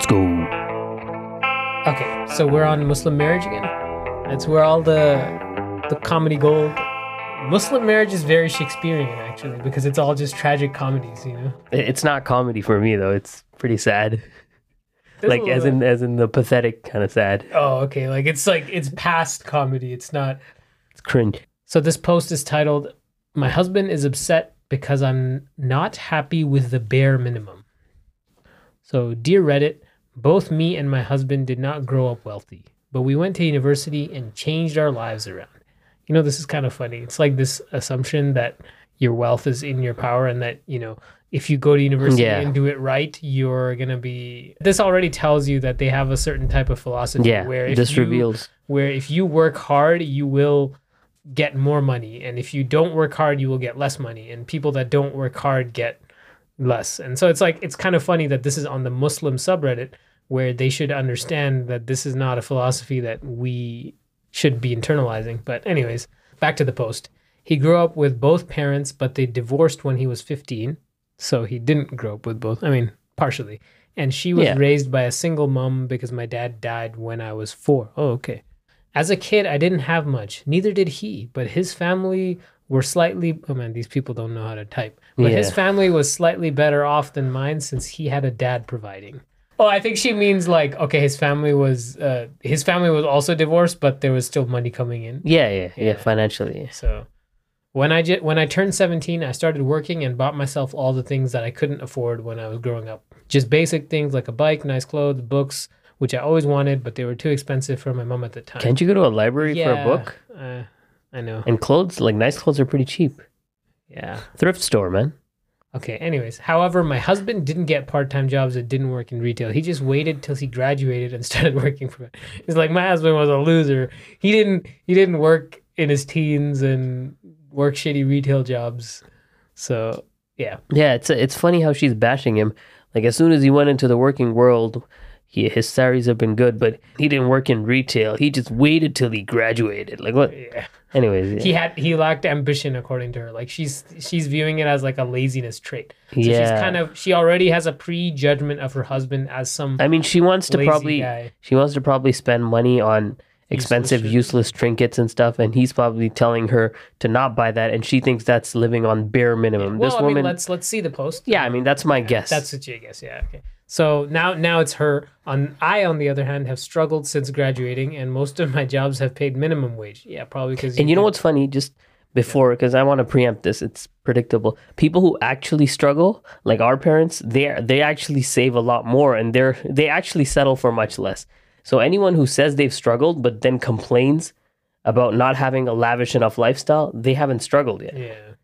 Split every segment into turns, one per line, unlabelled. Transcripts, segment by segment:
Let's go.
Okay, so we're on Muslim marriage again. That's where all the the comedy gold. Muslim marriage is very Shakespearean actually because it's all just tragic comedies, you know.
It's not comedy for me though. It's pretty sad.
There's
like as
little-
in as in the pathetic kind of sad.
Oh, okay. Like it's like it's past comedy. It's not.
It's cringe.
So this post is titled "My husband is upset because I'm not happy with the bare minimum." So, dear Reddit, both me and my husband did not grow up wealthy, but we went to university and changed our lives around. You know, this is kind of funny. It's like this assumption that your wealth is in your power and that, you know, if you go to university
Yeah.
and do it right, you're going to be This already tells you that they have a certain type of philosophy
Yeah.
where if
This
you,
reveals.
where if you work hard, you will get more money, and if you don't work hard, you will get less money, and people that don't work hard get less. And so it's like it's kind of funny that this is on the Muslim subreddit where they should understand that this is not a philosophy that we should be internalizing. But anyways, back to the post. He grew up with both parents, but they divorced when he was 15. So he didn't grow up with both. I mean, partially. And she was
Yeah.
raised by a single mom because my dad died when I was four. Oh, okay. As a kid, I didn't have much. Neither did he, but his family were slightly. Oh man, these people don't know how to type. But his family was slightly better off than mine since he had a dad providing. Oh, I think she means like okay, his family was uh, his family was also divorced, but there was still money coming in.
Yeah, yeah, yeah,
Yeah.
financially.
So when I j- when I turned 17, I started working and bought myself all the things that I couldn't afford when I was growing up. Just basic things like a bike, nice clothes, books, which I always wanted, but they were too expensive for my mom at the time.
Can't you go to a library for a book?
Uh, I know.
And clothes, like nice clothes are pretty cheap.
Yeah.
Thrift store, man.
Okay, anyways, however, my husband didn't get part-time jobs that didn't work in retail. He just waited till he graduated and started working for it. It's like my husband was a loser. He didn't he didn't work in his teens and work shitty retail jobs. So, yeah.
Yeah, it's it's funny how she's bashing him. Like as soon as he went into the working world, he, his salaries have been good, but he didn't work in retail. He just waited till he graduated. Like what?
Yeah.
Anyways, yeah.
He had he lacked ambition according to her. Like she's she's viewing it as like a laziness trait. So
yeah.
she's kind of she already has a prejudgment of her husband as some
I mean, she wants to probably
guy.
she wants to probably spend money on expensive,
shit.
useless trinkets and stuff, and he's probably telling her to not buy that, and she thinks that's living on bare minimum.
Well,
this
I
woman,
mean, let's let's see the post.
yeah, I mean, that's my guess.
That's what you guess. Yeah. Okay. So now now it's her. On I on the other hand have struggled since graduating, and most of my jobs have paid minimum wage. Yeah, probably because.
And you know what's funny? Just before, because I want to preempt this, it's predictable. People who actually struggle, like our parents, they they actually save a lot more, and they're they actually settle for much less. So anyone who says they've struggled but then complains about not having a lavish enough lifestyle, they haven't struggled yet.
Yeah.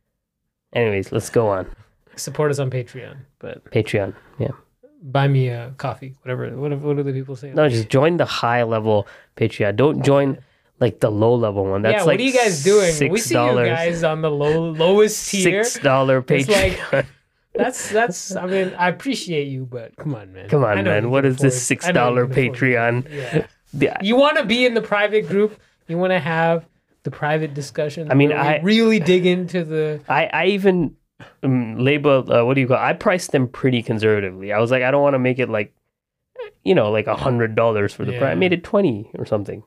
Anyways, let's go on.
Support us on Patreon, but
Patreon, yeah.
Buy me a coffee. Whatever. What what do the people say?
No, just join the high level Patreon. Don't join like the low level one. That's
yeah.
like
what are you guys doing? We
$6.
see you guys on the low lowest tier.
Six dollar
It's like-
Patreon.
That's that's. I mean, I appreciate you, but come on, man.
Come on, man. What this six
I know you
dollar
can afford it.
Patreon?
Yeah.
Yeah,
You want to be in the private group. You want to have the private discussion.
I mean, I-
really dig into the.
I I even um, label uh, what do you call? it? I priced them pretty conservatively. I was like, I don't want to make it like, you know, like a hundred dollars for the price. I made it twenty or something.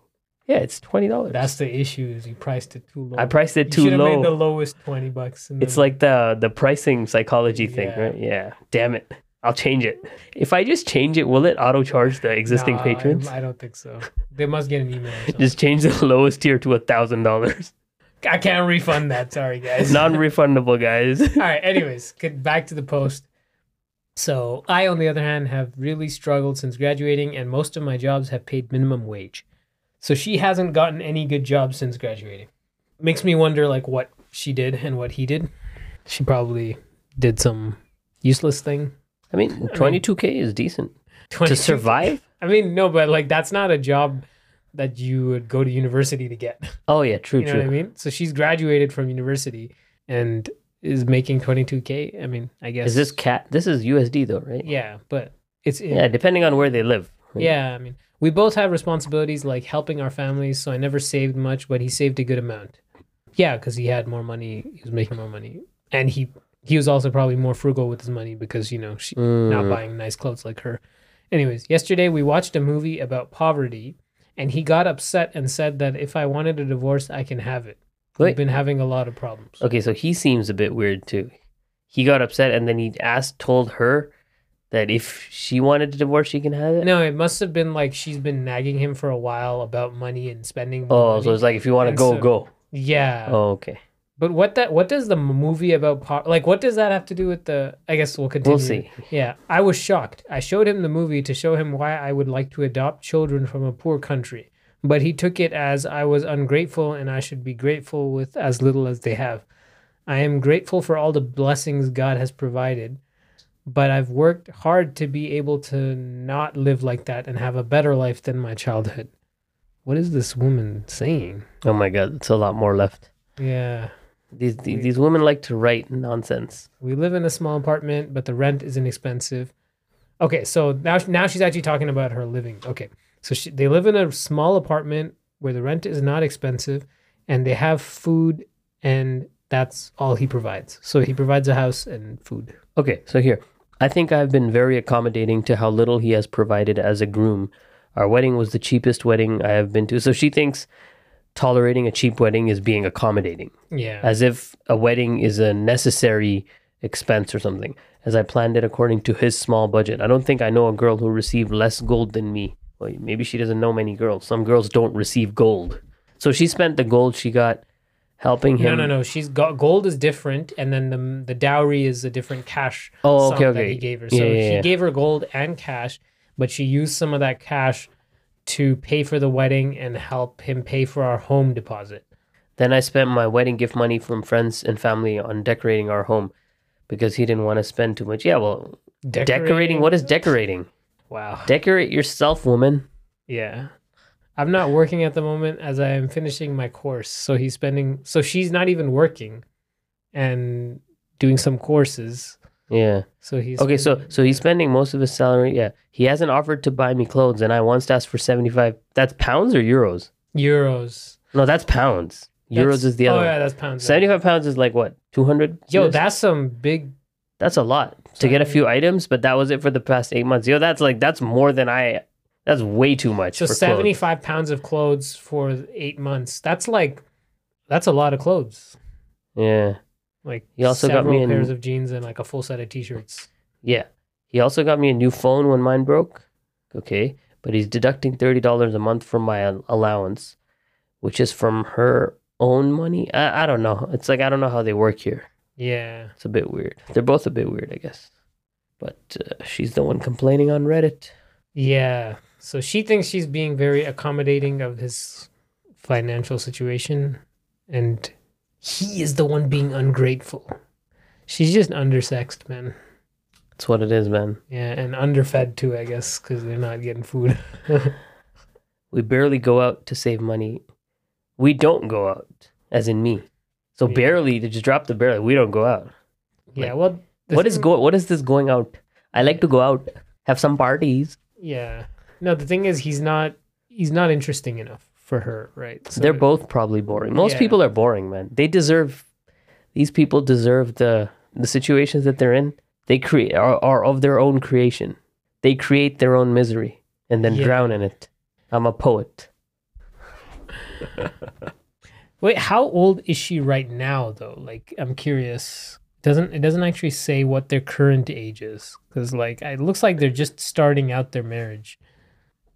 Yeah, it's twenty dollars.
That's the issue. Is you priced it too low.
I priced it too
have
low.
made the lowest twenty bucks. and
It's
then-
like the the pricing psychology thing,
Yeah.
right? Yeah. Damn it. I'll change it. If I just change it, will it auto charge the existing
Nah,
patrons?
I, I don't think so. They must get an email.
Just change the lowest tier to a thousand dollars.
I can't refund that. Sorry, guys.
Non-refundable, guys.
All right. Anyways, get back to the post. So I, on the other hand, have really struggled since graduating, and most of my jobs have paid minimum wage. So she hasn't gotten any good jobs since graduating. Makes me wonder, like, what she did and what he did. She probably did some useless thing.
I mean, twenty-two k is decent to survive.
I mean, no, but like that's not a job that you would go to university to get.
Oh yeah, true,
You know
true.
what I mean? So she's graduated from university and is making 22k. I mean, I guess
Is this CAD? This is USD though, right?
Yeah, but it's
Yeah, depending on where they live. right?
Yeah, I mean, we both have responsibilities like helping our families, so I never saved much, but he saved a good amount. Yeah, because he had more money, he was making more money, and he he was also probably more frugal with his money because you know she not
Mm.
buying nice clothes like her. Anyways, yesterday we watched a movie about poverty, and he got upset and said that if I wanted a divorce, I can have it. We've been having a lot of problems.
Okay, so he seems a bit weird too. He got upset and then he asked, told her that if she wanted a divorce, she can have it.
No, it must have been like she's been nagging him for a while about money and spending more
Oh,
money.
so it's like if you want to
And
go,
so-
go.
yeah.
Oh, okay.
But what that what does the movie about po- like what does that have to do with the I guess we'll continue.
We'll see.
Yeah, I was shocked. I showed him the movie to show him why I would like to adopt children from a poor country, but he took it as I was ungrateful and I should be grateful with as little as they have. I am grateful for all the blessings God has provided, but I've worked hard to be able to not live like that and have a better life than my childhood. What is this woman saying?
Oh my God, it's a lot more left.
Yeah.
These these, these women like to write nonsense.
We live in a small apartment, but the rent is inexpensive. Okay, so now now she's actually talking about her living. Okay, so she, they live in a small apartment where the rent is not expensive, and they have food, and that's all he provides. So he provides a house and food.
Okay, so here, I think I've been very accommodating to how little he has provided as a groom. Our wedding was the cheapest wedding I have been to. So she thinks tolerating a cheap wedding is being accommodating,
Yeah,
as if a wedding is a necessary expense or something, as I planned it according to his small budget. I don't think I know a girl who received less gold than me. Well, maybe she doesn't know many girls. Some girls don't receive gold. So she spent the gold she got helping him.
no, no. No. She's got gold is different, and then the the dowry is a different cash.
Oh,
sum
okay,
that
okay.
he gave her. So
Yeah, yeah,
he
yeah.
gave her gold and cash, but she used some of that cash to pay for the wedding and help him pay for our home deposit.
Then I spent my wedding gift money from friends and family on decorating our home because he didn't want to spend too much. Yeah, well, decorating, what is decorating?
Wow.
Decorate yourself, woman.
Yeah. I'm not working at the moment as I am finishing my course. So he's spending so she's not even working and doing some courses.
Yeah.
So he's
Okay, so so he's spending most of his salary. Yeah. He hasn't offered to buy me clothes and I once asked for 75. That's pounds or euros?
euros.
No, that's pounds. Euros
That's-
is the other.
Oh yeah,
one.
that's pounds.
75 pounds is like what? 200?
Yo,
US?
that's some big
That's a lot to get a few items, but that was it for the past 8 months. Yo, that's like that's more than I that's way too much
so
for clothes.
75 pounds of clothes for 8 months. That's like that's a lot of clothes.
Yeah.
Like
He also got me
pairs of jeans and like a full set of t-shirts.
Yeah. He also got me a new phone when mine broke. Okay. But he's deducting $30 a month from my allowance, which is from her own money. I, I don't know. It's like, I don't know how they work here.
Yeah.
It's a bit weird. They're both a bit weird, I guess. But uh, she's the one complaining on Reddit.
Yeah. So she thinks she's being very accommodating of his financial situation and he is the one being ungrateful. She's just undersexed, man.
That's what it is, man.
Yeah, and underfed too, I guess, because they're not getting food.
We barely go out to save money. We don't go out, as in me. So
Yeah.
barely, to just drop the barely, we don't go out.
yeah, well, the
What is go? What is this going out? I like to go out, have some parties.
Yeah. No, the thing is, he's not. He's not interesting enough for her, right? So
They're both probably boring. Most
Yeah.
people are boring, man. They deserve. These people deserve the the situations that they're in. They create are, are of their own creation. They create their own misery and then
Yeah.
drown in it. I'm a poet.
Wait, how old is she right now, though? Like, I'm curious. Doesn't it doesn't actually say what their current age is? Because like, it looks like they're just starting out their marriage.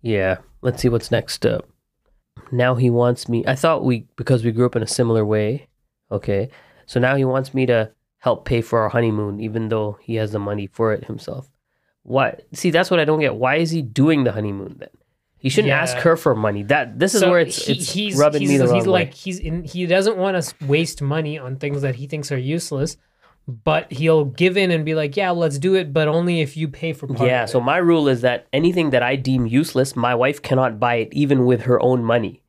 Yeah. Let's see what's next up. Now he wants me. I thought we because we grew up in a similar way. Okay. So now he wants me to help pay for our honeymoon, even though he has the money for it himself. Why? See, that's what I don't get. Why is he doing the honeymoon then? He shouldn't ask her for money. That this is
So
where it's
he-
it's
he's,
rubbing
he's,
me the wrong
he's
way.
like he's in. He doesn't want to waste money on things that he thinks are useless, but he'll give in and be like, "Yeah, let's do it, but only if you pay for part
Yeah, so my rule is that anything that I deem useless, my wife cannot buy it even with her own money.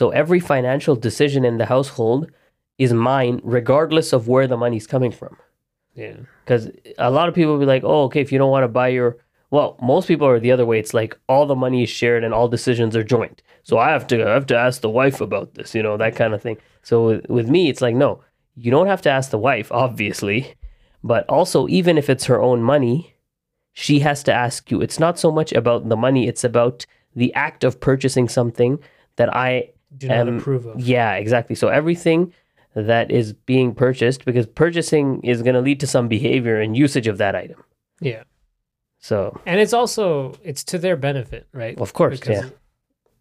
So every financial decision in the household is mine, regardless of where the money's coming from.
yeah,
Because a lot of people will be like, oh, okay, if you don't want to buy your. Well, most people are the other way. It's like all the money is shared and all decisions are joint. So I have to I have to ask the wife about this, you know, that kind of thing. So with, with me, it's like, no, you don't have to ask the wife, obviously. But also, even if it's her own money, she has to ask you. It's not so much about the money, it's about the act of purchasing something that I
Do not
Um,
approve of.
yeah, exactly. So everything that is being purchased because purchasing is going to lead to some behavior and usage of that item.
Yeah.
So,
And it's also it's to their benefit, right?
of course,
Because
yeah.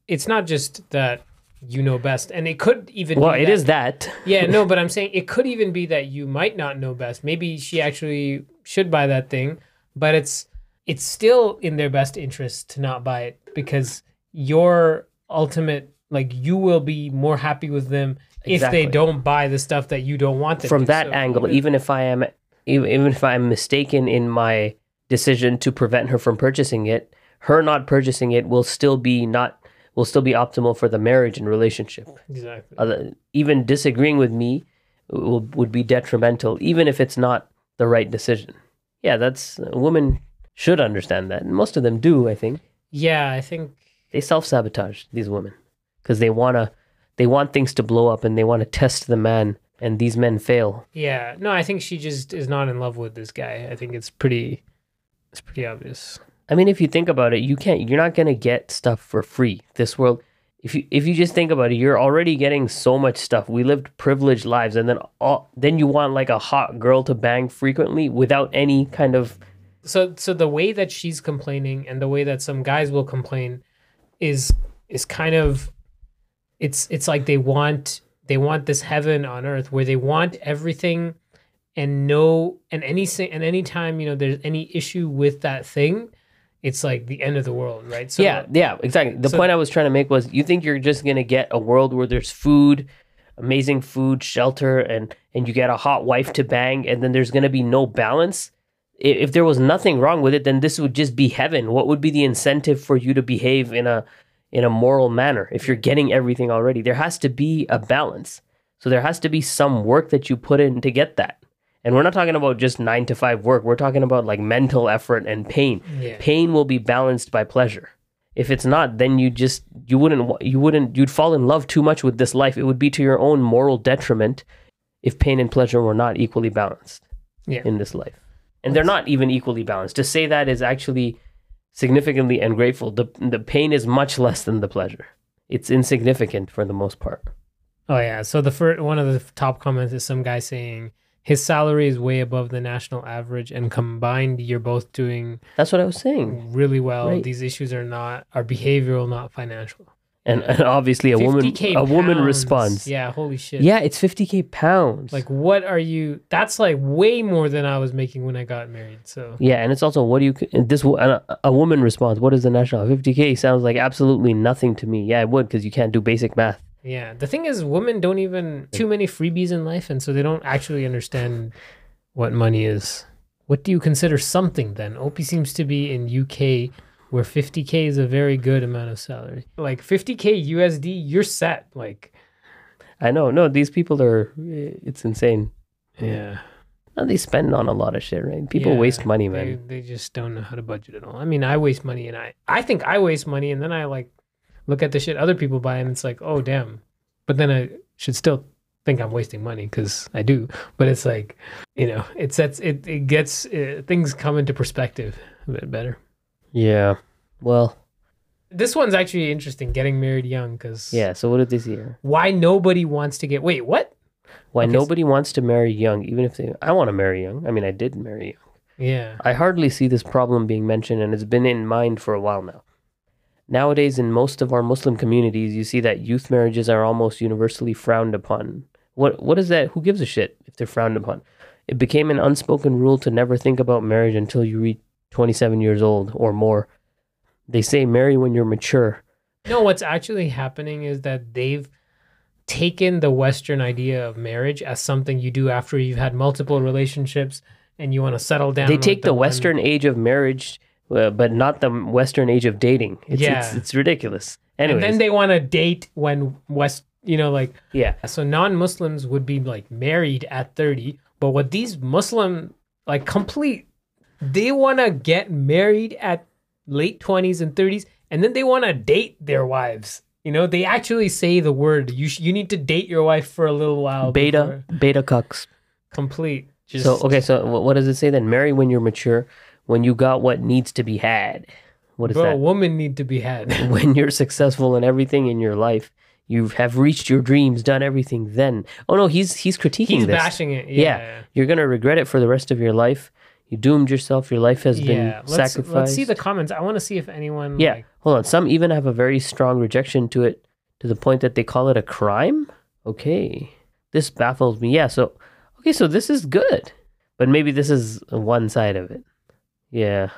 it's not just that you know best, and it could even
Well, it
that,
is that.
yeah, no, but I'm saying it could even be that you might not know best. Maybe she actually should buy that thing, but it's it's still in their best interest to not buy it because your ultimate like you will be more happy with them if they don't buy the stuff that you don't want them
From
to.
that
So
angle,
even-
even if I am even if I'm mistaken in my decision to prevent her from purchasing it, her not purchasing it will still be not will still be optimal for the marriage and relationship.
exactly.
Other, even disagreeing with me will, would be detrimental, even if it's not the right decision. Yeah, that's a woman should understand that. And most of them do, I think.
Yeah, I think
They self sabotage these women because they wanna they want things to blow up and they want to test the man, and these men fail.
Yeah, no, I think she just is not in love with this guy. I think it's pretty, it's pretty obvious.
I mean, if you think about it, you can't. You're not gonna get stuff for free. This world. If you if you just think about it, you're already getting so much stuff. We lived privileged lives, and then all, then you want like a hot girl to bang frequently without any kind of
So, so the way that she's complaining and the way that some guys will complain is is kind of, it's it's like they want they want this heaven on earth where they want everything, and no and any and any time you know there's any issue with that thing, it's like the end of the world, right? So
yeah, yeah, exactly. The
so-
point I was trying to make was you think you're just gonna get a world where there's food, amazing food, shelter, and and you get a hot wife to bang, and then there's gonna be no balance. If there was nothing wrong with it, then this would just be heaven. What would be the incentive for you to behave in a in a moral manner if you're getting everything already? There has to be a balance. So there has to be some work that you put in to get that. And we're not talking about just nine to five work. We're talking about like mental effort and pain
yeah,
pain will be balanced by pleasure if it's not then you just you wouldn't you wouldn't you'd fall in love too much with this life it would be to your own moral detriment if pain and pleasure were not equally balanced
Yeah.
in this life and they're not even equally balanced to say that is actually significantly ungrateful the the pain is much less than the pleasure it's insignificant for the most part
Oh yeah. So the first one of the top comments is some guy saying his salary is way above the national average, and combined, you're both doing
that's what i was saying
really well.
Right.
These issues are not are behavioral, not financial.
And, and obviously a woman
50K
a woman responds
Yeah, holy shit.
yeah it's 50k pounds
Like, what are you? That's like way more than I was making when I got married. So
Yeah, and it's also what do you this a, a woman responds, "What is the national 50k?" Sounds like absolutely nothing to me. Yeah, it would because you can't do basic math.
yeah, the thing is, women don't even too many freebies in life, and so they don't actually understand what money is. What do you consider something then? OP seems to be in UK where 50k is a very good amount of salary. Like 50k USD, you're set. Like
I know, no, these people are. It's insane.
yeah.
No, they spend on a lot of shit, right? People
Yeah,
waste money, man.
they just don't know how to budget at all. I mean, I waste money and I I think I waste money and then I like look at the shit other people buy and it's like, "Oh, damn." But then I should still think I'm wasting money cuz I do. But it's like, you know, it sets it it gets uh, things come into perspective a bit better.
Yeah. Well,
This one's actually interesting getting married young cuz
yeah. So what did they see here?
why nobody wants to get Wait, what?
Why
Okay, so-
nobody wants to marry young, even if they. I want to marry young. I mean, I did marry young.
Yeah.
I hardly see this problem being mentioned, and it's been in mind for a while now. Nowadays, in most of our Muslim communities, you see that youth marriages are almost universally frowned upon. What what is that? Who gives a shit if they're frowned upon? It became an unspoken rule to never think about marriage until you reach 27 years old or more. They say marry when you're mature.
No, what's actually happening is that they've taken the Western idea of marriage as something you do after you've had multiple relationships and you want to settle down.
they take the. Western age of marriage, uh, but not the Western age of dating. It's,
Yeah.
it's, it's ridiculous.
and then they want to date when West, you know, like
yeah.
so non-Muslims would be like married at 30, but what these Muslim like complete they want to get married at late 20s and 30s and then they want to date their wives. You know, they actually say the word you sh- you need to date your wife for a little while
Beta, beta cucks.
complete just
so okay, so what does it say then? Marry when you're mature, when you got what needs to be had. What is
Bro,
that?
women need to be had.
when you're successful in everything in your life, you have reached your dreams, done everything. Then, oh no, he's he's critiquing
He's
this.
bashing it.
Yeah.
Yeah.
You're gonna regret it for the rest of your life. You doomed yourself. Your life has
Yeah.
been
Let's,
sacrificed.
let's see the comments. I want to see if anyone.
Yeah,
like-
hold on. Some even have a very strong rejection to it, to the point that they call it a crime. Okay, this baffles me. Yeah, so okay, so this is good, but maybe this is one side of it. Yeah,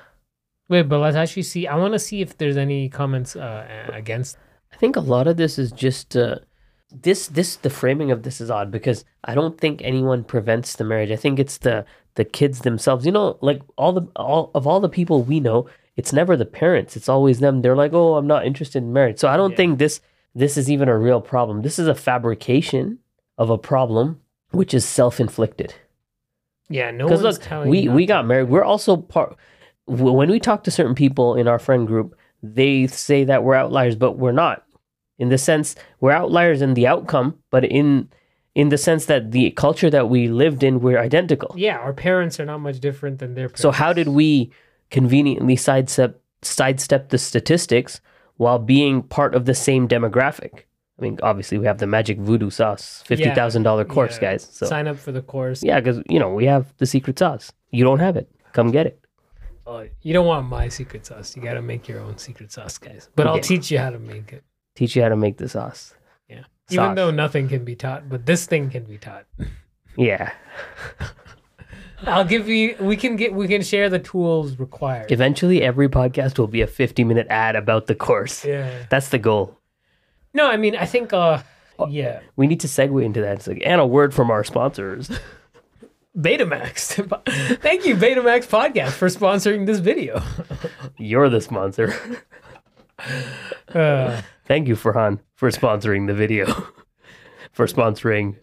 Wait, but let's actually see. I want to see if there's any comments uh, against.
I think a lot of this is just uh, this. This the framing of this is odd because I don't think anyone prevents the marriage. I think it's the the kids themselves. You know, like all the all of all the people we know, it's never the parents. It's always them. They're like, oh, I'm not interested in marriage. So I don't
Yeah.
think this this is even a real problem. This is a fabrication of a problem which is self inflicted.
Yeah, no one's
look,
telling
we
you
we got married. We're also part. When we talk to certain people in our friend group, they say that we're outliers, but we're not. In the sense, we're outliers in the outcome, but in in the sense that the culture that we lived in, we're identical.
Yeah, our parents are not much different than their parents.
So how did we conveniently sidestep sidestep the statistics while being part of the same demographic? I mean, obviously we have the magic voodoo sauce, fifty thousand dollar course,
Yeah.
guys. So
sign up for the course?
yeah, because you know we have the secret sauce. You don't have it. Come get it.
Oh, you don't want my secret sauce. You got to make your own secret sauce, guys. But I'll teach you how to make it.
Teach you how to make the sauce.
Even though nothing can be taught, but this thing can be taught.
Yeah.
I'll give you. We can get. We can share the tools required.
Eventually, every podcast will be a fifty minute ad about the course.
yeah.
That's the goal.
No, I mean, I think. uh Yeah.
We need to segue into that. It's like, and a word from our sponsors.
Betamax. Thank you, Betamax Podcast, for sponsoring this video.
You're the sponsor.
Uh,
Thank you, Farhan, for sponsoring the video, for sponsoring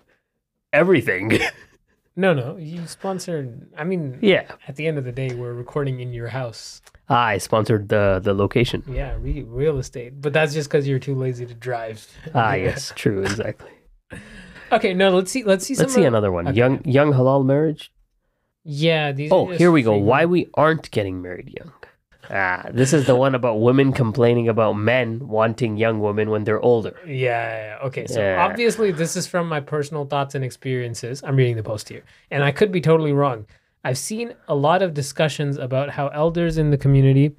everything.
no, no, you sponsored. I mean,
yeah.
at the end of the day, we're recording in your house.
I sponsored the the location.
Yeah, re- real estate. But that's just because you're too lazy to drive.
Ah, yes, true, exactly.
Okay, no, let's see. Let's see.
Let's see
of-
another one.
okay.
Young young halal marriage.
Yeah, these.
Oh, here we go. Why we aren't getting married young. Ah, this is the one about women complaining about men wanting young women when they're older.
Yeah, yeah. Okay. So
Yeah.
obviously, this is from my personal thoughts and experiences. I'm reading the post here, and I could be totally wrong. I've seen a lot of discussions about how elders in the community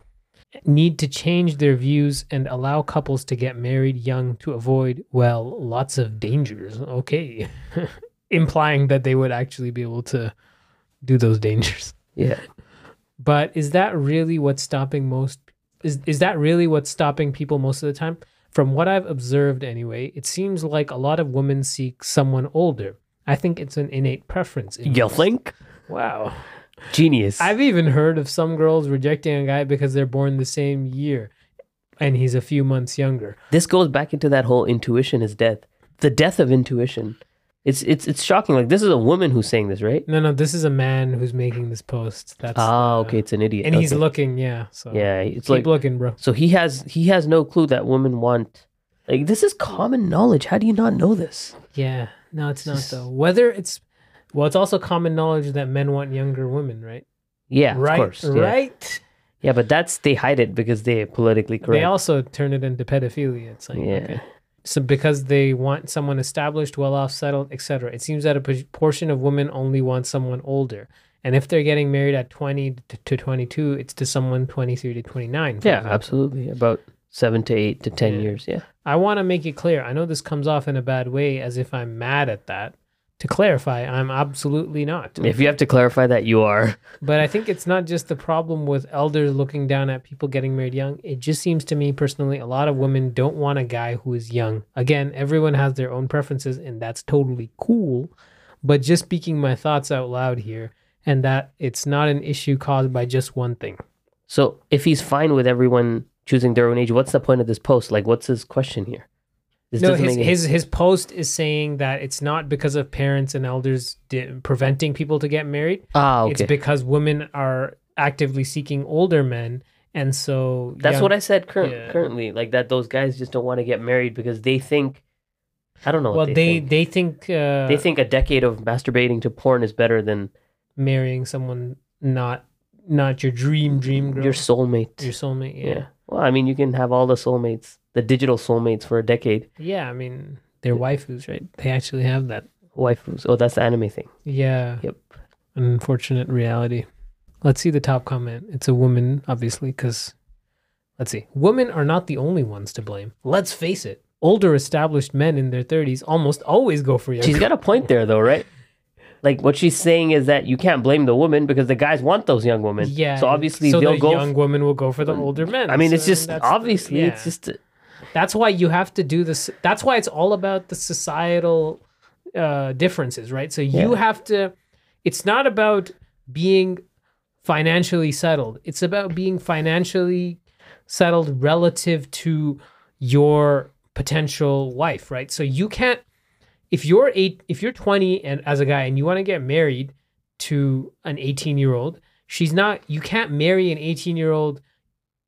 need to change their views and allow couples to get married young to avoid, well, lots of dangers. Okay. Implying that they would actually be able to do those dangers.
Yeah.
But is that really what's stopping most? Is is that really what's stopping people most of the time? From what I've observed, anyway, it seems like a lot of women seek someone older. I think it's an innate preference. in
You think?
Wow.
Genius.
I've even heard of some girls rejecting a guy because they're born the same year, and he's a few months younger.
this goes back into that whole intuition is death. The death of intuition. It's it's it's shocking. Like this is a woman who's saying this, right?
No, no, this is a man who's making this post. That's
Ah,
uh,
okay, it's an idiot.
and he's looking. Yeah. So
Yeah, it's
keep
like
looking, bro.
so he has he has no clue that women want like this is common knowledge. How do you not know this?
Yeah. No, it's not though. Whether it's well, it's also common knowledge that men want younger women, right?
Yeah,
right.
of course. Yeah.
Right.
Yeah, but that's they hide it because they're politically correct.
They also turn it into pedophilia. It's like
Yeah.
okay. So because they want someone established, well off, settled, etc. It seems that a portion of women only want someone older. And if they're getting married at 20 to- to 22, it's to someone 23 to 29.
yeah,
example.
absolutely. About seven to eight to ten
Yeah.
years. Yeah.
I want to make it clear. I know this comes off in a bad way as if I'm mad at that. To clarify, I'm absolutely not.
If you have to clarify that, you are.
But I think it's not just the problem with elders looking down at people getting married young. It just seems to me personally, a lot of women don't want a guy who is young. Again, everyone has their own preferences, and that's totally cool. But just speaking my thoughts out loud here, and that it's not an issue caused by just one thing.
So if he's fine with everyone choosing their own age, what's the point of this post? Like, what's his question here? This
no, his, his his post is saying that it's not because of parents and elders di- preventing people to get married.
ah
It's because women are actively seeking older men, and so
That's what I said current,
Yeah.
currently. Like that, those guys just don't want to get married because they think. I don't know.
well
What
they
they, think.
they think uh,
they think a decade of masturbating to porn is better than.
marrying someone not not your dream dream girl,
Your soulmate.
your soulmate.
yeah.
Yeah.
Well, I mean, you can have all the soulmates, the digital soulmates for a decade.
yeah, I mean, they're waifus, right? They actually have that.
Waifus. Oh, that's the anime thing.
Yeah.
Yep.
An unfortunate reality. Let's see the top comment. It's a woman, obviously, because let's see. Women are not the only ones to blame. Let's face it. Older established men in their 30s almost always go for young
She's got a point there, though, right? Like what she's saying is that you can't blame the woman because the guys want those young women.
Yeah.
So obviously
so
they'll
the
go.
young women will go for the older men.
I mean, it's just
that's the-
obviously
yeah.
it's just
that's why you have to do this. That's why it's all about the societal uh, differences, right? So you
Yeah.
have to. It's not about being financially settled. It's about being financially settled relative to your potential wife, right? So you can't. If you're eight, if you're 20 and as a guy and you want to get married to an 18 year old, she's not. You can't marry an 18 year old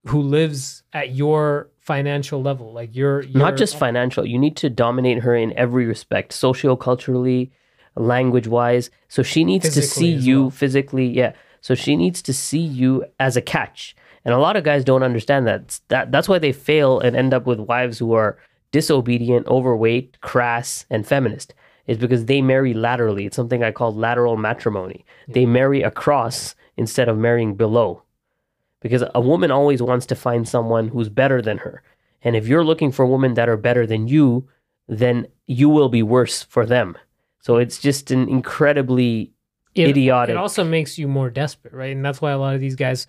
who lives at your financial level. Like you're, you're
not just financial. You need to dominate her in every respect, socio-culturally, language-wise. So she needs to see you
well.
physically. Yeah. So she needs to see you as a catch. And a lot of guys don't understand that. That that's why they fail and end up with wives who are disobedient, overweight, crass, and feminist. Is because they marry laterally. It's something I call lateral matrimony. They marry across instead of marrying below. Because a woman always wants to find someone who's better than her. And if you're looking for women that are better than you, then you will be worse for them. So it's just an incredibly
it,
idiotic.
It also makes you more desperate, right? And that's why a lot of these guys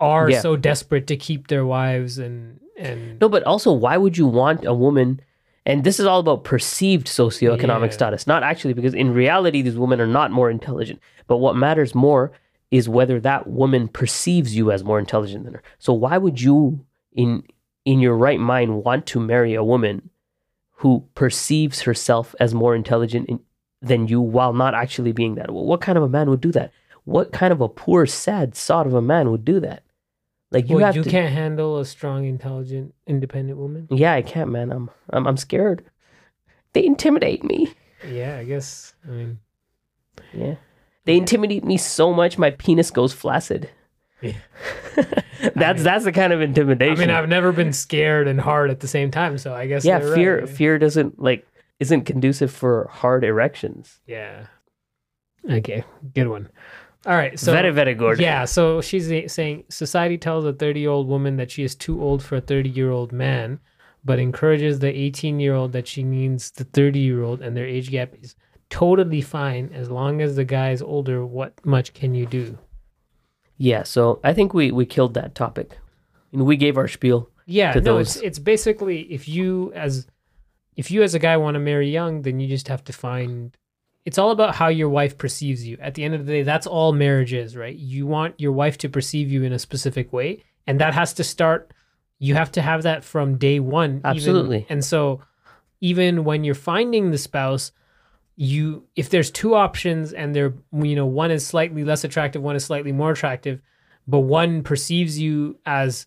are
Yeah.
so desperate to keep their wives and and
No, but also, why would you want a woman? And this is all about perceived socioeconomic
Yeah.
status, not actually, because in reality, these women are not more intelligent. But what matters more is whether that woman perceives you as more intelligent than her. So why would you, in in your right mind, want to marry a woman who perceives herself as more intelligent in, than you while not actually being that? Well, what kind of a man would do that? What kind of a poor, sad sod of a man would do that? Like you
Well,
have
you
to.
can't handle a strong, intelligent, independent woman.
Yeah, I can't, man. I'm I'm I'm scared. They intimidate me.
Yeah, I guess. I mean,
Yeah. They intimidate me so much my penis goes flaccid.
Yeah.
that's
mean-
that's the kind of intimidation.
I mean, I've never been scared and hard at the same time, so I guess.
yeah, fear
right.
fear doesn't like isn't conducive for hard erections.
Yeah. Okay, good one. All right, so
very very good.
Yeah, so she's saying society tells a 30 year old woman that she is too old for a 30 year old man, but encourages the 18 year old that she needs the 30 year old, and their age gap is totally fine as long as the guy is older. What much can you do?
Yeah, so I think we we killed that topic. And we gave our spiel.
Yeah,
To
no,
those-
it's it's basically if you as if you as a guy want to marry young, then you just have to find. It's all about how your wife perceives you. At the end of the day, that's all marriage is, right? You want your wife to perceive you in a specific way, and that has to start. You have to have that from day one. even-
Absolutely.
and so, even when you're finding the spouse, you if there's two options and they're you know one is slightly less attractive, one is slightly more attractive, but one perceives you as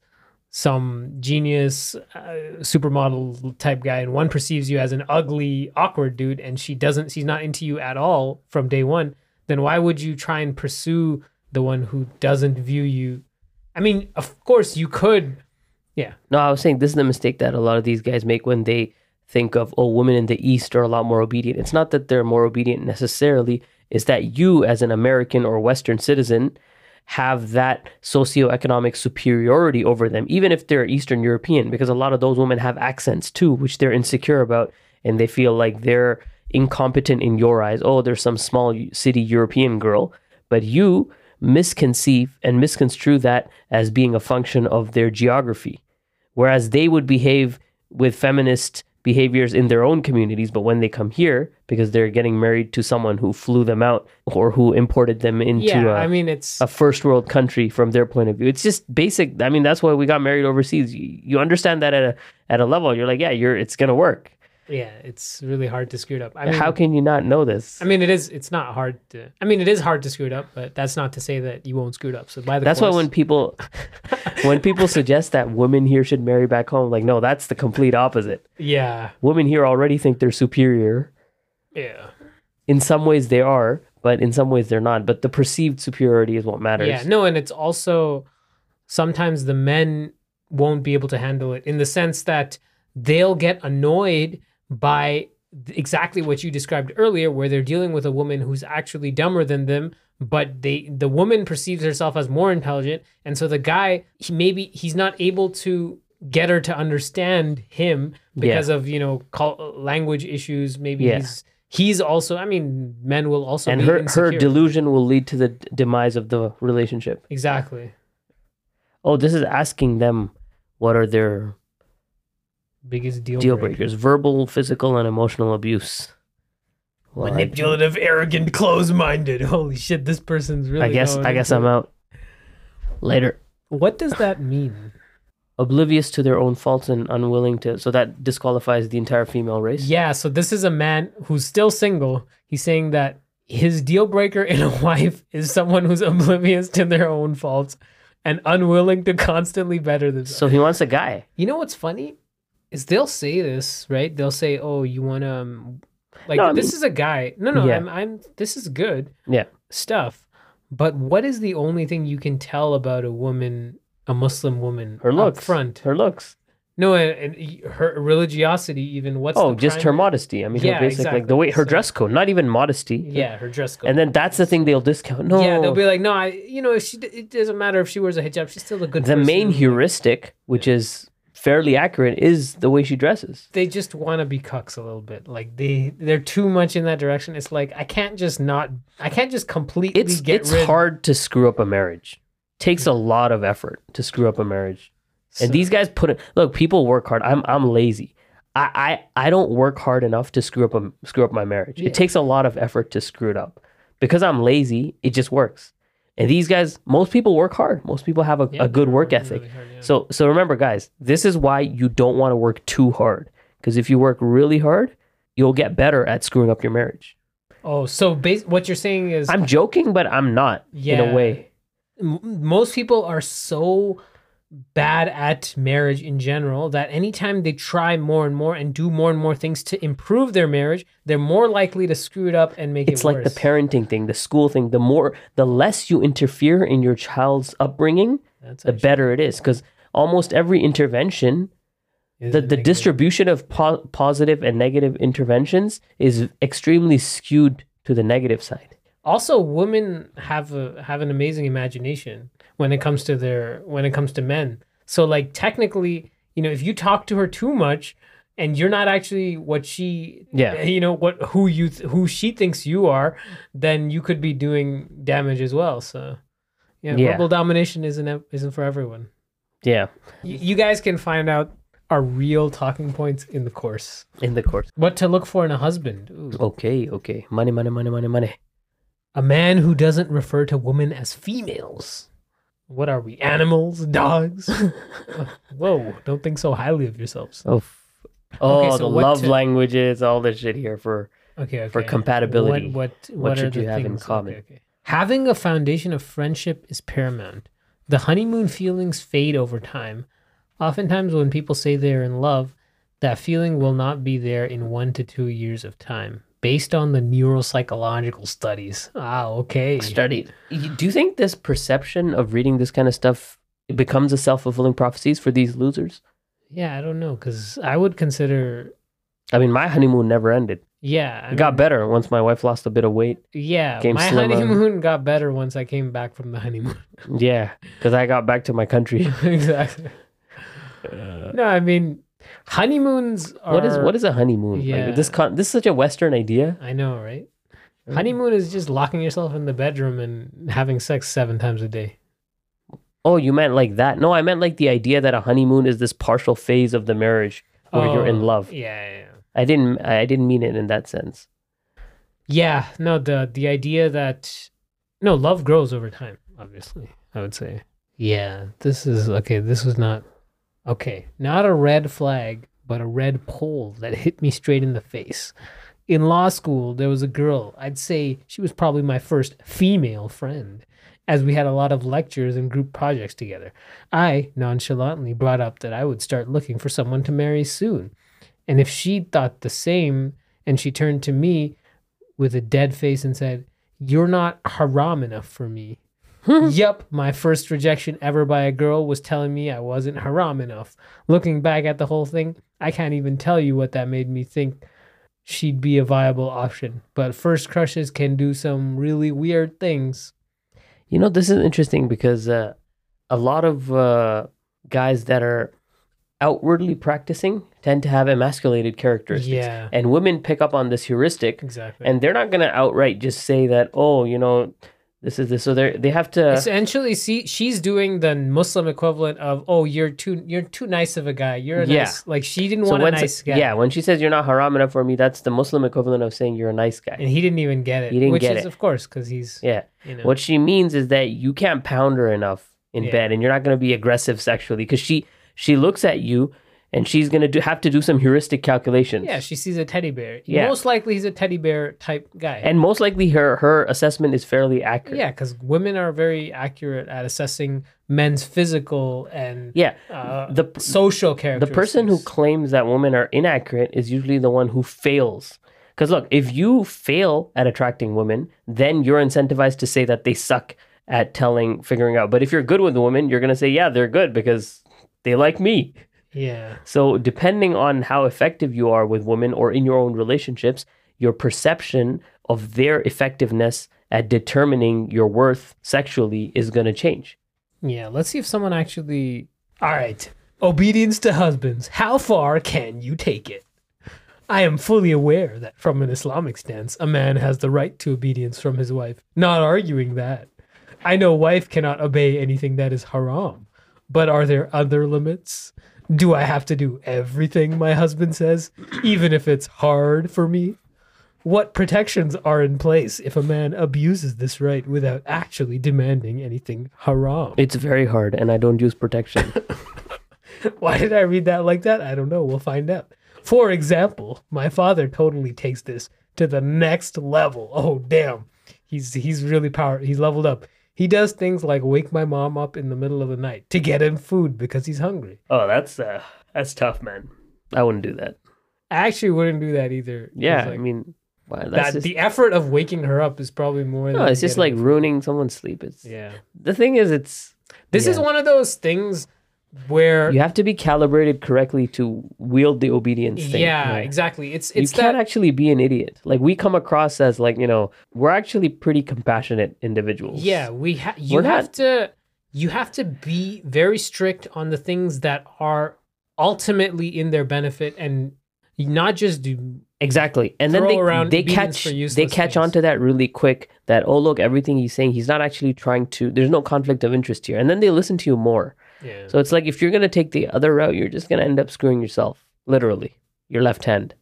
some genius uh, supermodel type guy and one perceives you as an ugly awkward dude and she doesn't she's not into you at all from day one then why would you try and pursue the one who doesn't view you? I mean of course you could. Yeah.
No, I was saying this is the mistake that a lot of these guys make when they think of oh women in the east are a lot more obedient. It's not that they're more obedient necessarily, it's that you as an American or western citizen have that socioeconomic superiority over them even if they're eastern european because a lot of those women have accents too which they're insecure about and they feel like they're incompetent in your eyes. Oh there's some small city european girl. But you misconceive and misconstrue that as being a function of their geography. Whereas they would behave with feminist behaviors in their own communities but when they come here because they're getting married to someone who flew them out or who imported them into
yeah
a,
i mean it's
a first world country from their point of view. It's just basic i mean that's why we got married overseas. You, you understand that at a at a level. You're like yeah you're it's gonna work
yeah it's really hard to screw it up i mean
how can you not know this
I mean, it is. It's not hard to. I mean, it is hard to screw it up, but that's not to say that you won't screw it up. So by the
that's why when people when people suggest that women here should marry back home like no that's the complete opposite
yeah,
women here already think they're superior
yeah,
in some ways they are but in some ways they're not. But the perceived superiority is what matters.
Yeah, no, and it's also sometimes the men won't be able to handle it in the sense that they'll get annoyed by exactly what you described earlier where they're dealing with a woman who's actually dumber than them but they the woman perceives herself as more intelligent and so the guy he maybe he's not able to get her to understand him because of you know language issues maybe
Yeah.
he's he's also i mean men will also
and her her delusion will lead to the d- demise of the relationship.
exactly
Oh, this is asking them what are their
biggest deal,
deal
breaker.
breakers: verbal, physical, and emotional abuse. Well, I-
manipulative, arrogant, close-minded. Holy shit, this person's really.
I guess I guess
into
I'm
it.
out. Later.
What does that mean?
Oblivious to their own faults and unwilling to, so that disqualifies the entire female race.
Yeah, so this is a man who's still single. He's saying that his deal breaker in a wife is someone who's oblivious to their own faults and unwilling to constantly better themselves.
So he wants a guy.
you know what's funny is they'll say this, right? They'll say, "Oh, you want to um, like
No,
this
mean-
is a guy." No, no,
Yeah.
I'm I'm this is good.
Yeah.
Stuff. But what is the only thing you can tell about a woman, a Muslim woman
Her
up
looks.
front?
Her looks.
No, and, and her religiosity even what's
oh, just her modesty. I mean,
Yeah,
her basic like the way her
So-
dress code, not even modesty.
Yeah, her dress code.
And then that's the thing they'll discount. No.
Yeah, they'll be like, no, I, you know, if she, it doesn't matter if she wears a hijab, she's still a good.
the main heuristic, which is fairly accurate, is the way she dresses.
They just want to be cucks a little bit. Like they, they're too much in that direction. It's like I can't just not, I can't just completely
It's
get
it's
rid.
hard to screw up a marriage. Takes a lot of effort to screw up a marriage.
So-
And these guys put it. Look, people work hard. I'm I'm lazy. I I, I don't work hard enough to screw up a, screw up my marriage.
Yeah.
It takes a lot of effort to screw it up. Because I'm lazy, it just works. And these guys, most people work hard. Most people have a,
Yeah,
a good work ethic.
really hard, yeah.
So so remember, guys, this is why you don't want to work too hard. Because if you work really hard, you'll get better at screwing up your marriage.
oh, so bas- what you're saying is,
I'm joking, but I'm not
yeah, in
a way.
m- most people are so bad at marriage in general that anytime they try more and more and do more and more things to improve their marriage, they're more likely to screw it up and make it
It's
it
like
worse.
the parenting thing, the school thing. The more, the less you interfere in your child's upbringing,
That's
the better it is. Because almost every intervention,
is
the, the
negative.
distribution of po- positive and negative interventions is extremely skewed to the negative side.
also women have a have an amazing imagination when it comes to their when it comes to men so like technically you know if you talk to her too much and you're not actually what she
Yeah.
you know what who you th- who she thinks you are then you could be doing damage as well so yeah,
Yeah.
verbal domination isn't isn't for everyone
Yeah,
Y- you guys can find out our real talking points in the course
in the course.
what to look for in a husband Ooh.
Okay, okay. Money, money, money, money, money.
A man who doesn't refer to women as females. What are we? Animals? Dogs? Whoa, don't think so highly of yourselves.
Oh, oh,
so
the love
to-
languages, all this shit here for
Okay, okay.
For compatibility,
What what
what
what,
should you have in common?
Okay, okay. Having a foundation of friendship is paramount. The honeymoon feelings fade over time. Oftentimes when people say they're in love, that feeling will not be there in 1 to 2 years of time based on the neuropsychological studies. Ah, okay.
studied. Do you think this perception of reading this kind of stuff becomes a self fulfilling prophecies for these losers?
Yeah, I don't know cuz I would consider
I mean, my honeymoon never ended.
yeah, I
It got better once my wife lost a bit of weight.
Yeah, my
slimmer.
honeymoon got better once I came back from the honeymoon.
Yeah, because I got back to my country.
exactly. no, I mean honeymoons are
what is what is a honeymoon?
Yeah.
Like this con- this is such a Western idea.
I know, right? Mm. Honeymoon is just locking yourself in the bedroom and having sex seven times a day.
Oh, you meant like that? No, I meant like the idea that a honeymoon is this partial phase of the marriage where you're in
Oh,
love.
Yeah, yeah, yeah.
I didn't I didn't mean it in that sense.
Yeah, no, the the idea that no love grows over time. Obviously, I would say. Yeah, this is okay. This was not okay. Not a red flag, but a red pole that hit me straight in the face. In law school, there was a girl. I'd say she was probably my first female friend, as we had a lot of lectures and group projects together. I nonchalantly brought up that I would start looking for someone to marry soon. And if she thought the same and she turned to me with a dead face and said, You're not haram enough for me. yup, my first rejection ever by a girl was telling me I wasn't haram enough. Looking back at the whole thing, I can't even tell you what that made me think she'd be a viable option. But first crushes can do some really weird things.
You know, this is interesting because uh, a lot of uh, guys that are outwardly practicing tend to have emasculated characteristics.
Yeah,
And women pick up on this heuristic
exactly.
and they're not going to outright just say that, oh, you know, this is this. So they they have to.
Essentially, see, she's doing the Muslim equivalent of, "Oh, you're too, you're too nice of a guy. You're a
Yeah.
nice, like she didn't
so
want a nice guy."
yeah, when she says you're not haram enough for me, that's the Muslim equivalent of saying you're a nice guy.
and he didn't even get it.
He didn't
which
get
is,
it.
of course, because he's,
Yeah.
you know,
What she means is that you can't pound her enough in
Yeah.
bed, and you're not going to be aggressive sexually because she she looks at you, and she's going to do have to do some heuristic calculations.
yeah, she sees a teddy bear.
Yeah.
Most likely, he's a teddy bear type guy.
and most likely her her assessment is fairly accurate.
yeah, because women are very accurate at assessing men's physical and
Yeah.
uh,
The
social
character.
the
person who claims that women are inaccurate is usually the one who fails. Because look, if you fail at attracting women, then you're incentivized to say that they suck at telling, figuring out. But if you're good with the women, you're going to say, yeah, they're good because they like me.
Yeah,
So, depending on how effective you are with women or in your own relationships, your perception of their effectiveness at determining your worth sexually is going to change.
yeah. Let's see if someone actually. All right, obedience to husbands. How far can you take it? I am fully aware that from an Islamic stance, a man has the right to obedience from his wife. Not arguing that. I know wife cannot obey anything that is haram. But are there other limits? Do I have to do everything my husband says, even if it's hard for me? What protections are in place if a man abuses this right without actually demanding anything haram?
It's very hard, and I don't use protection.
Why did I read that like that? I don't know. We'll find out. For example, my father totally takes this to the next level. Oh damn. He's he's really power he's leveled up. He does things like wake my mom up in the middle of the night to get him food because he's hungry.
oh, that's uh, that's tough, man. I wouldn't do that.
I actually wouldn't do that either.
Yeah,
like,
I mean, wow,
that
just,
the effort of waking her up is probably more
no, it's just like ruining someone's sleep. It's
Yeah.
the thing is, it's
This is one of those things where
you have to be calibrated correctly to wield the obedience thing.
yeah,
right?
exactly. It's it's
you
it's
can't actually be an idiot. Like we come across as like you know we're actually pretty compassionate individuals.
Yeah, we ha- you
We're
have
not-
to you have to be very strict on the things that are ultimately in their benefit and not just do
exactly. And then they
around
they catch they catch
things.
on to that really quick. That oh look everything he's saying he's not actually trying to. There's no conflict of interest here, and then they listen to you more.
Yeah.
So it's like if you're gonna take the other route, you're just gonna end up screwing yourself. Literally, your left hand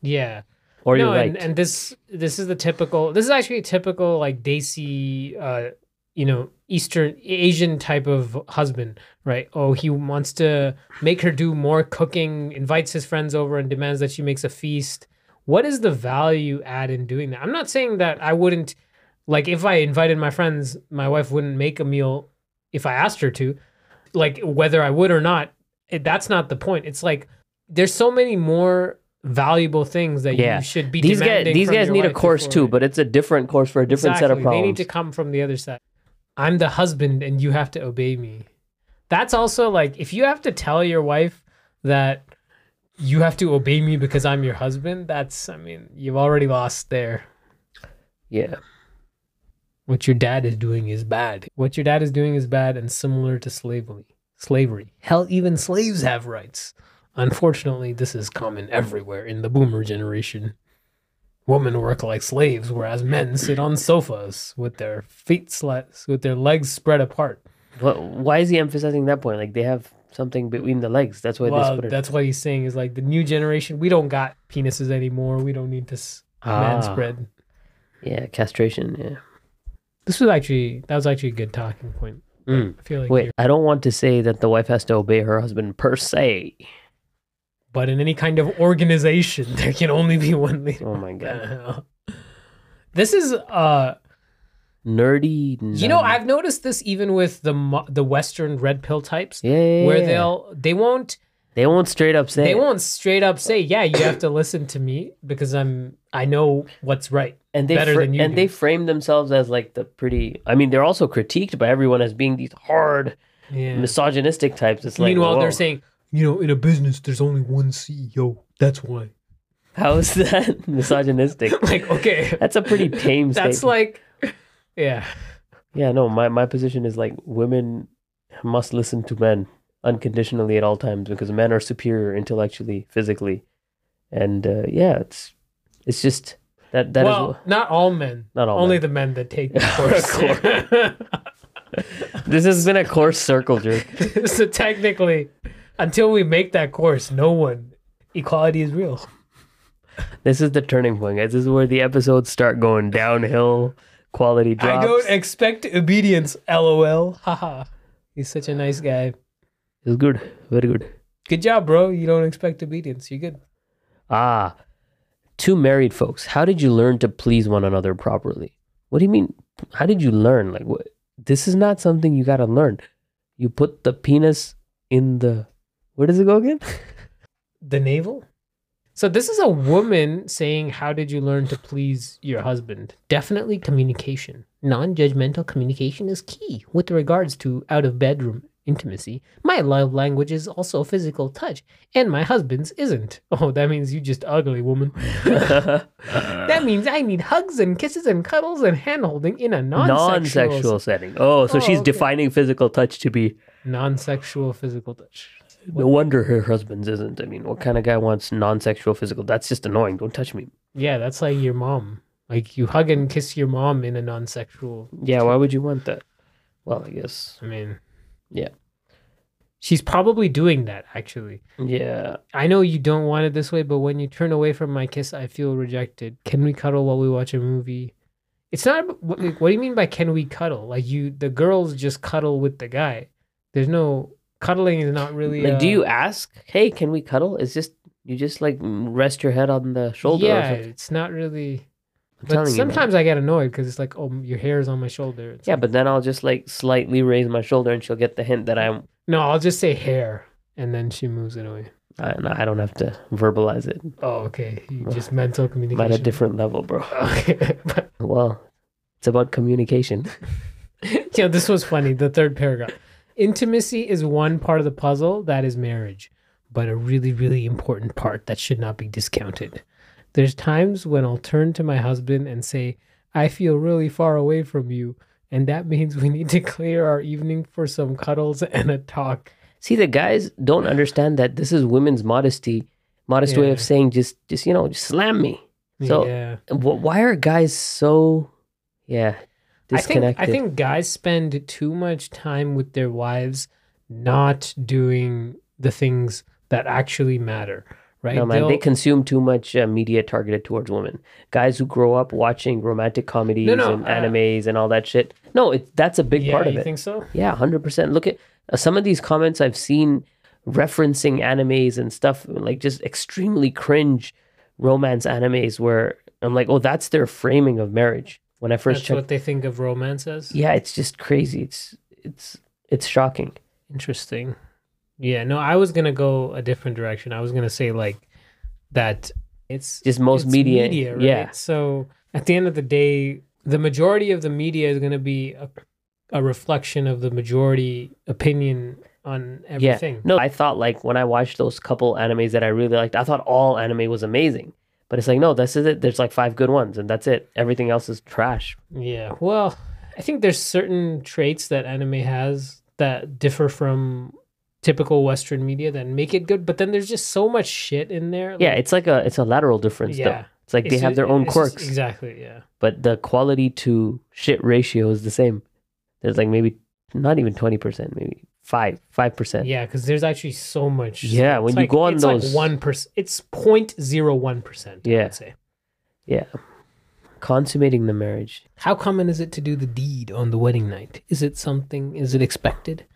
yeah.
or
no,
your right.
and, and this this is the typical this is actually a typical like Desi uh you know Eastern Asian type of husband, right? Oh, he wants to make her do more cooking, invites his friends over and demands that she makes a feast. What is the value add in doing that? I'm not saying that I wouldn't like if I invited my friends, my wife wouldn't make a meal if I asked her to. Like whether I would or not, it, that's not the point. It's like there's so many more valuable things that
Yeah.
you should be
these guys these guys need a course
before-
too, but it's a different course for a different set of problems.
They need to come from the other side. I'm the husband and you have to obey me. That's also like if you have to tell your wife that you have to obey me because I'm your husband, that's I mean, you've already lost there.
yeah.
What your dad is doing is bad. What your dad is doing is bad and similar to slavery. Slavery. Hell, even slaves have rights. Unfortunately, this is common everywhere in the boomer generation. Women work like slaves, whereas men sit on sofas with their feet slat, with their legs spread apart.
What, why is he emphasizing that point? Like they have something between the legs. That's why they
Well,
it.
that's what he's saying is like the new generation. We don't got penises anymore. We don't need this man
Ah.
spread.
Yeah, castration. Yeah.
This was actually that was actually a good talking point.
Mm.
I feel like
Wait, I don't want to say that the wife has to obey her husband per se.
but in any kind of organization, there can only be one leader.
Oh my god,
this is uh
nerdy.
you know. I've noticed this even with the the western red pill types
yeah, yeah,
where
yeah.
they'll they won't
They won't straight up say
They
it.
won't straight up say, "Yeah, you have to listen to me because I'm I know what's right."
and they
better
fra-
than you
and
do.
they frame themselves as like the pretty. I mean, they're also critiqued by everyone as being these hard
Yeah.
misogynistic types. It's like,
Meanwhile,
whoa,
they're saying, you know, in a business, there's only one CEO. That's why.
how is that misogynistic?
Like, okay,
That's a pretty tame
that's
statement.
like, yeah,
Yeah, no, my, my position is like women must listen to men unconditionally at all times because men are superior intellectually, physically, and uh, yeah, it's it's just that that is
well, not all men.
Not all
Only
men.
the men that take the course.
this has been a course circle jerk.
so technically, until we make that course, no one equality is real.
This is the turning point, guys. This is where the episodes start going downhill. Quality drops.
I don't expect obedience. LOL. Haha. He's such a nice guy.
It's good, very good.
Good job, bro. You don't expect obedience. You're good.
Ah, two married folks. How did you learn to please one another properly? What do you mean? How did you learn? Like, what? This is not something you gotta learn. You put the penis in the. Where does it go again?
The navel? So this is a woman saying, How did you learn to please your husband? Definitely communication. Non-judgmental communication is key with regards to out of bedroom intimacy. My love language is also physical touch, and my husband's isn't. Oh, that means you just ugly woman. that means I need hugs and kisses and cuddles and hand holding in a non-sexual,
Non-sexual setting. Oh, so
Oh,
she's
okay.
defining physical touch to be.
non-sexual physical touch.
No wonder her husband's isn't. I mean, what kind of guy wants non-sexual physical? That's just annoying. Don't touch me.
Yeah, that's like your mom. Like you hug and kiss your mom in a non-sexual.
Yeah, why would you want that? Well, I guess.
I mean,
Yeah.
she's probably doing that actually.
Yeah.
I know you don't want it this way, but when you turn away from my kiss, I feel rejected. Can we cuddle while we watch a movie? It's not. What, like, what do you mean by can we cuddle? Like you, the girls just cuddle with the guy. There's no cuddling. Is not really.
Like, do you ask, "Hey, can we cuddle?" It's just you just like rest your head on the shoulder.
Yeah, it's not really.
I'm
But sometimes I get annoyed because it's like, oh, your hair is on my shoulder. It's
Yeah,
like-
but then I'll just like slightly raise my shoulder, and she'll get the hint that I'm.
no, I'll just say hair, and then she moves it away.
I, I don't have to verbalize it.
Oh, okay. You just mental communication.
at a different level, bro.
Okay.
Well, it's about communication.
yeah, this was funny. The third paragraph. Intimacy is one part of the puzzle that is marriage, but a really, really important part that should not be discounted. There's times when I'll turn to my husband and say, I feel really far away from you. And that means we need to clear our evening for some cuddles and a talk.
See, the guys don't understand that this is women's modesty, modest way of saying just, just you know, just slam me. So-
yeah.
Wh- Why are guys so, yeah,
I think,
disconnected?
I think guys spend too much time with their wives not doing the things that actually matter, right?
No, man, they
They'll-
consume too much uh, media targeted towards women. Guys who grow up watching romantic comedies
no,
and
uh,
animes and all that shit. No, it, that's a big
yeah,
part of it.
you
it.
think so?
Yeah, hundred percent. Look at uh, some of these comments I've seen referencing animes and stuff like just extremely cringe romance animes where I'm like, oh, that's their framing of marriage. When I first
That's
checked,
what they think of romance as.
yeah, it's just crazy. It's it's it's shocking.
Interesting. Yeah, no, I was gonna go a different direction. I was gonna say like that it's
Just most
it's
media,
right?
yeah.
So at the end of the day, the majority of the media is gonna be a, a reflection of the majority opinion on everything.
Yeah. No, I thought like when I watched those couple animes that I really liked, I thought all anime was amazing. But it's like, no, this is it. There's like five good ones, and that's it. Everything else is trash.
Yeah. Well, I think there's certain traits that anime has that differ from typical Western media then make it good, but then there's just so much shit in there.
Yeah, it's like a it's a lateral difference
Yeah.
though. It's like they
It's
have their own
it's just-
quirks,
exactly. Yeah.
but the quality to shit ratio is the same. There's like maybe not even twenty percent, maybe five five percent.
Yeah, because there's actually so much.
Yeah, when you
like-
go on
it's
those-
like one percent. It's point zero one percent. I
Yeah.
would say.
Yeah, consummating the marriage.
How common is it to do the deed on the wedding night? Is it something? Is it expected?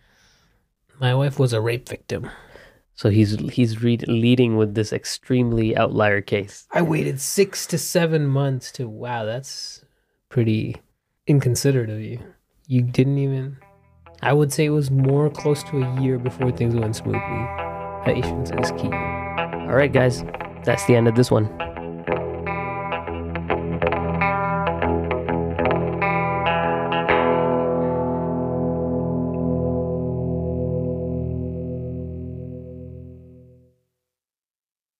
My wife was a rape victim.
So he's he's read, leading with this extremely outlier case.
I waited six to seven months to. Wow, that's pretty inconsiderate of you. You didn't even. I would say it was more close to a year before things went smoothly.
Patience is key. All right, guys, that's the end of this one.